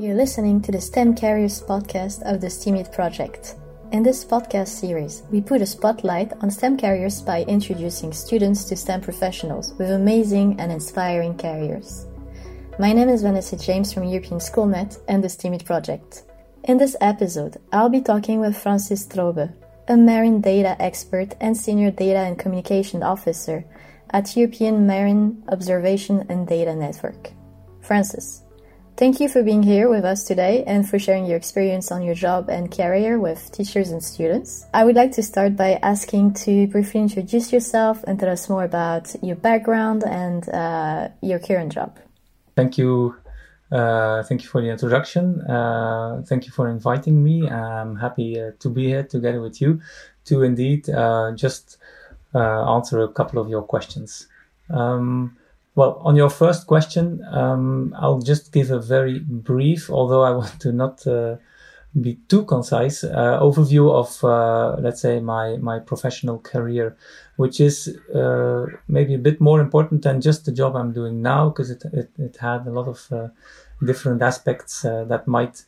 You're listening to the STEM Careers podcast of the STEAMIT project. In this podcast series, we put a spotlight on STEM carriers by introducing students to STEM professionals with amazing and inspiring careers. My name is Vanessa James from European Schoolnet and the STEAMIT project. In this episode, I'll be talking with Francis Strobbe, a marine data expert and senior data and communication officer at European Marine Observation and Data Network. Francis, Thank you for being here with us today and for sharing your experience on your job and career with teachers and students. I would like to start by asking to briefly introduce yourself and tell us more about your background and uh, your current job. Thank you. Uh, thank you for the introduction. Uh, thank you for inviting me. I'm happy uh, to be here together with you to indeed uh, just uh, answer a couple of your questions. Um, well, on your first question, um, I'll just give a very brief, although I want to not uh, be too concise, uh, overview of, uh, let's say, my, my professional career, which is uh, maybe a bit more important than just the job I'm doing now, because it, it, it, had a lot of uh, different aspects uh, that might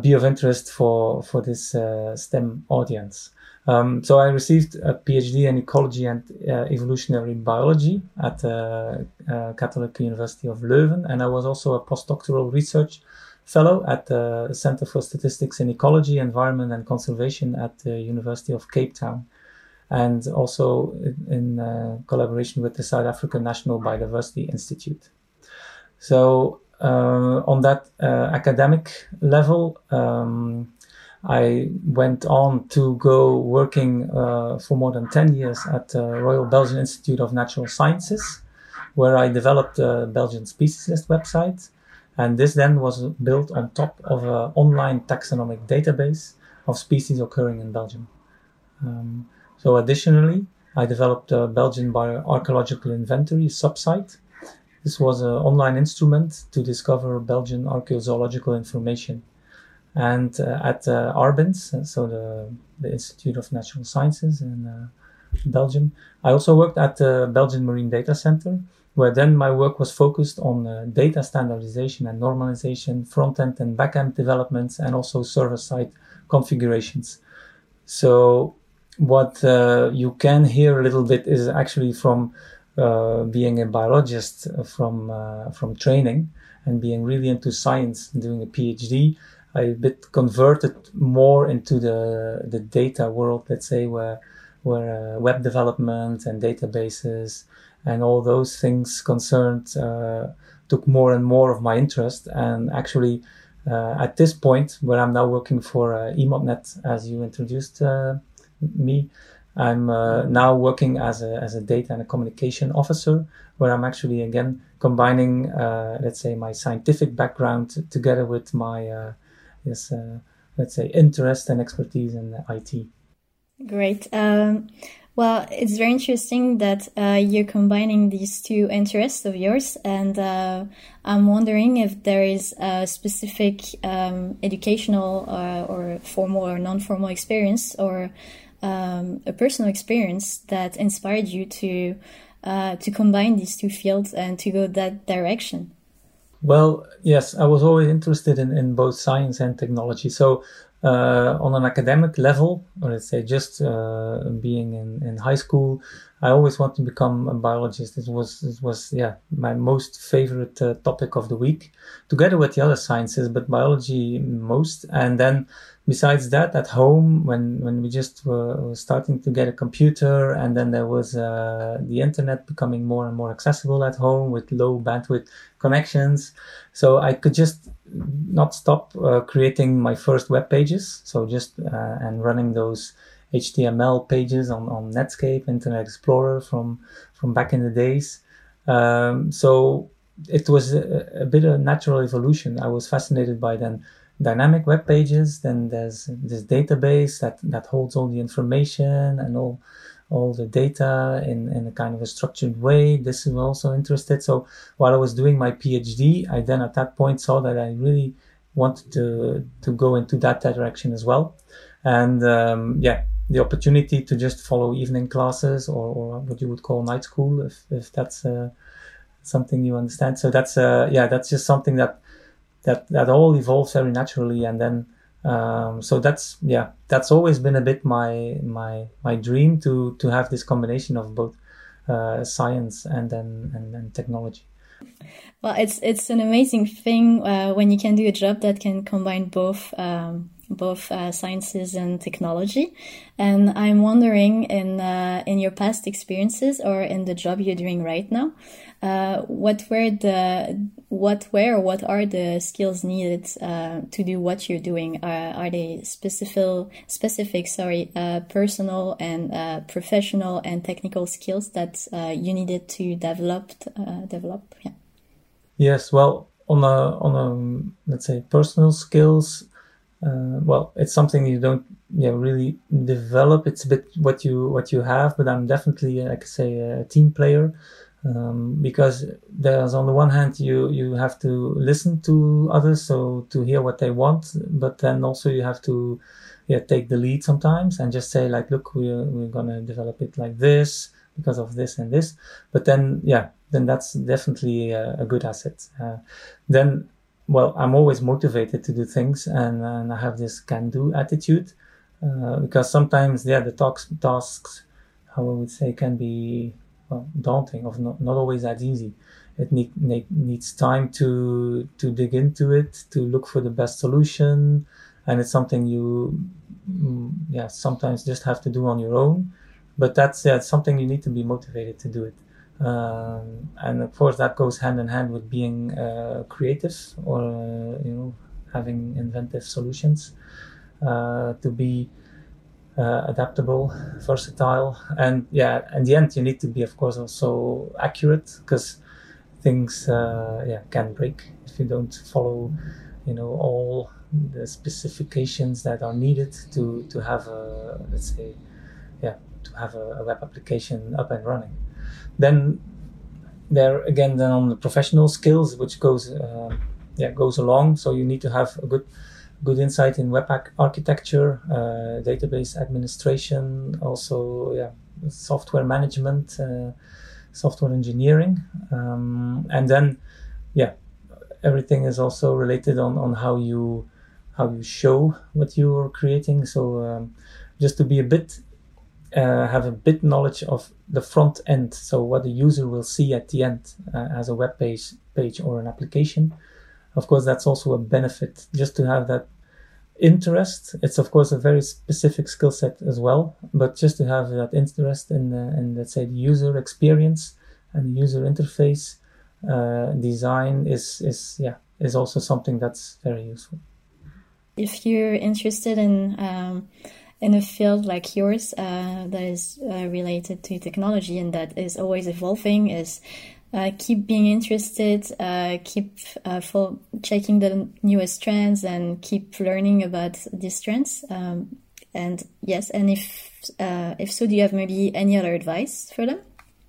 be of interest for, for this STEM audience. Um, so I received a PhD in ecology and uh, evolutionary biology at the uh, uh, Catholic University of Leuven, and I was also a postdoctoral research fellow at the Center for Statistics in Ecology, Environment and Conservation at the University of Cape Town, and also in, in uh, collaboration with the South African National Biodiversity Institute. So uh, on that uh, academic level. Um, I went on to go working uh, for more than 10 years at the Royal Belgian Institute of Natural Sciences, where I developed the Belgian species list website. And this then was built on top of an online taxonomic database of species occurring in Belgium. Um, so additionally, I developed a Belgian bioarchaeological inventory subsite. This was an online instrument to discover Belgian archaeozoological information and uh, at uh, uh, so the, the Institute of Natural Sciences in uh, Belgium. I also worked at the Belgian Marine Data Center, where then my work was focused on uh, data standardization and normalization, front end and back end developments, and also server side configurations. So, what uh, you can hear a little bit is actually from being a biologist from from training and being really into science, and doing a PhD I bit converted more into the the data world, let's say, where where uh, web development and databases and all those things concerned uh, took more and more of my interest. And actually, uh, at this point, where I'm now working for uh, as you introduced uh, me, I'm uh, now working as a as a data and a communication officer, where I'm actually again combining, uh, let's say, my scientific background together with my his uh, let's say interest and expertise in IT. Great. Um, well, it's very interesting that uh, you're combining these two interests of yours, and uh, I'm wondering if there is a specific um, educational uh, or formal or non-formal experience or um, a personal experience that inspired you to uh, to combine these two fields and to go that direction. Well, yes, I was always interested in, in both science and technology. So, uh, on an academic level, or let's say just uh, being in, in high school, I always wanted to become a biologist. It was it was yeah my most favorite uh, topic of the week, together with the other sciences, but biology most. And then besides that, at home, when, when we just were, starting to get a computer and then there was uh, the internet becoming more and more accessible at home with low bandwidth connections. So I could just not stop uh, creating my first web pages. So just uh, and running those HTML pages on, on Netscape, Internet Explorer from, from back in the days. Um, so it was a, a bit of natural evolution. I was fascinated by then dynamic web pages. Then there's this database that, that holds all the information and all all the data in, in a kind of a structured way. This is also interested. So while I was doing my PhD, I then at that point saw that I really wanted to to go into that direction as well. And um, yeah, the opportunity to just follow evening classes or, or what you would call night school, if, if that's uh, something you understand. So that's uh, yeah, that's just something that that that all evolves very naturally, and then um, so that's yeah, that's always been a bit my my my dream to to have this combination of both uh, science and then and then technology. Well, it's it's an amazing thing uh, when you can do a job that can combine both um, both uh, sciences and technology. And I'm wondering, in uh, in your past experiences or in the job you're doing right now, uh, what were the what were what are the skills needed uh, to do what you're doing? are they specific specific sorry uh, personal and uh, professional and technical skills that you needed to develop develop? Yeah. Yes. Well, on a on a let's say personal skills uh, well, it's something you don't really develop. It's a bit what you what you have, but I'm definitely, like I say, a team player um, because there's on the one hand you you have to listen to others, so to hear what they want, but then also you have to yeah take the lead sometimes and just say like, look, we're we're gonna develop it like this because of this and this. But then yeah, then that's definitely a, a good asset. Uh, then well, I'm always motivated to do things, and, and I have this can-do attitude uh, because sometimes, yeah, the talks, tasks, how I would say, can be well, daunting or not, not always that easy. It need, need, needs time to to dig into it, to look for the best solution, and it's something you, mm, yeah, sometimes just have to do on your own. But that's yeah, something you need to be motivated to do it. Um, and of course, that goes hand in hand with being uh, creative or uh, you know having inventive solutions uh, to be uh, adaptable, versatile, and yeah, in the end, you need to be, of course, also accurate because things uh, yeah can break if you don't follow you know all the specifications that are needed to to have a let's say yeah to have a, a web application up and running then there again, then on the professional skills, which goes uh, yeah goes along. So you need to have a good good insight in web architecture, uh, database administration, also yeah software management, uh, software engineering, um, and then yeah everything is also related on on how you how you show what you're creating. So um, just to be a bit uh, have a bit knowledge of the front end, so what the user will see at the end uh, as a web page, page or an application. Of course, that's also a benefit just to have that interest. It's of course a very specific skill set as well, but just to have that interest in, the, in let's say the user experience and user interface uh, design is is yeah is also something that's very useful. If you're interested in um, in a field like yours uh, that is uh, related to technology and that is always evolving is uh, keep being interested, uh, keep uh, for checking the newest trends, and keep learning about these trends. Um, and yes, and if uh, if so, do you have maybe any other advice for them?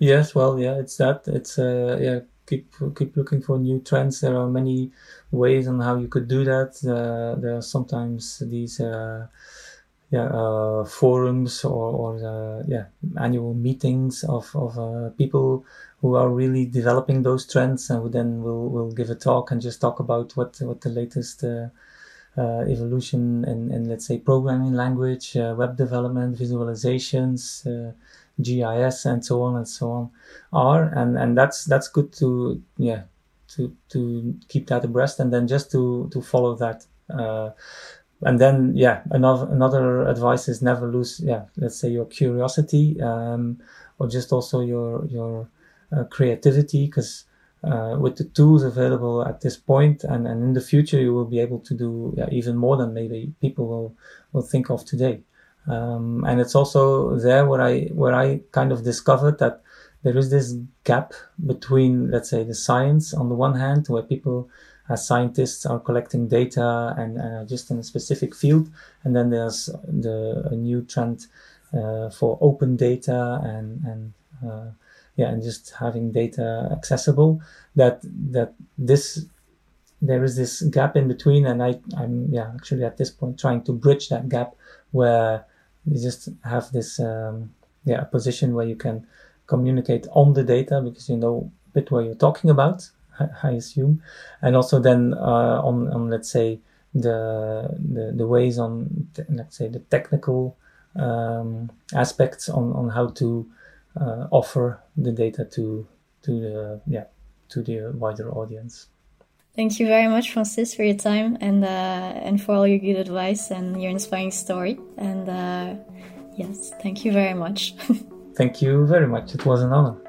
Yes, well, yeah, it's that. It's yeah, keep keep looking for new trends. There are many ways on how you could do that. there are sometimes these yeah, uh, forums or, or uh, yeah, annual meetings of, of uh, people who are really developing those trends and then will, will give a talk and just talk about what, what the latest uh, uh, evolution in, in, let's say, programming language, uh, web development, visualizations, GIS, and so on and so on are. And, and that's, that's good to, yeah, to, to keep that abreast and then just to, to follow that and then yeah another another advice is never lose yeah let's say your curiosity um, or just also your your uh, creativity because uh, with the tools available at this point and, and in the future you will be able to do yeah, even more than maybe people will will think of today. Um, and it's also there where I where I kind of discovered that there is this gap between let's say the science on the one hand where people as scientists are collecting data and just in a specific field. And then there's the a new trend uh, for open data and and uh, yeah, and just having data accessible. That that this there is this gap in between, and I I'm yeah actually at this point trying to bridge that gap where you just have this um, yeah a position where you can communicate on the data because you know a bit what you're talking about I assume, and also then uh, on on let's say the the, the ways on let's say the technical um, aspects on on how to uh, offer the data to to the yeah to the wider audience. Thank you very much, Francis, for your time and uh, and for all your good advice and your inspiring story. And uh, yes, thank you very much. thank you very much. It was an honor.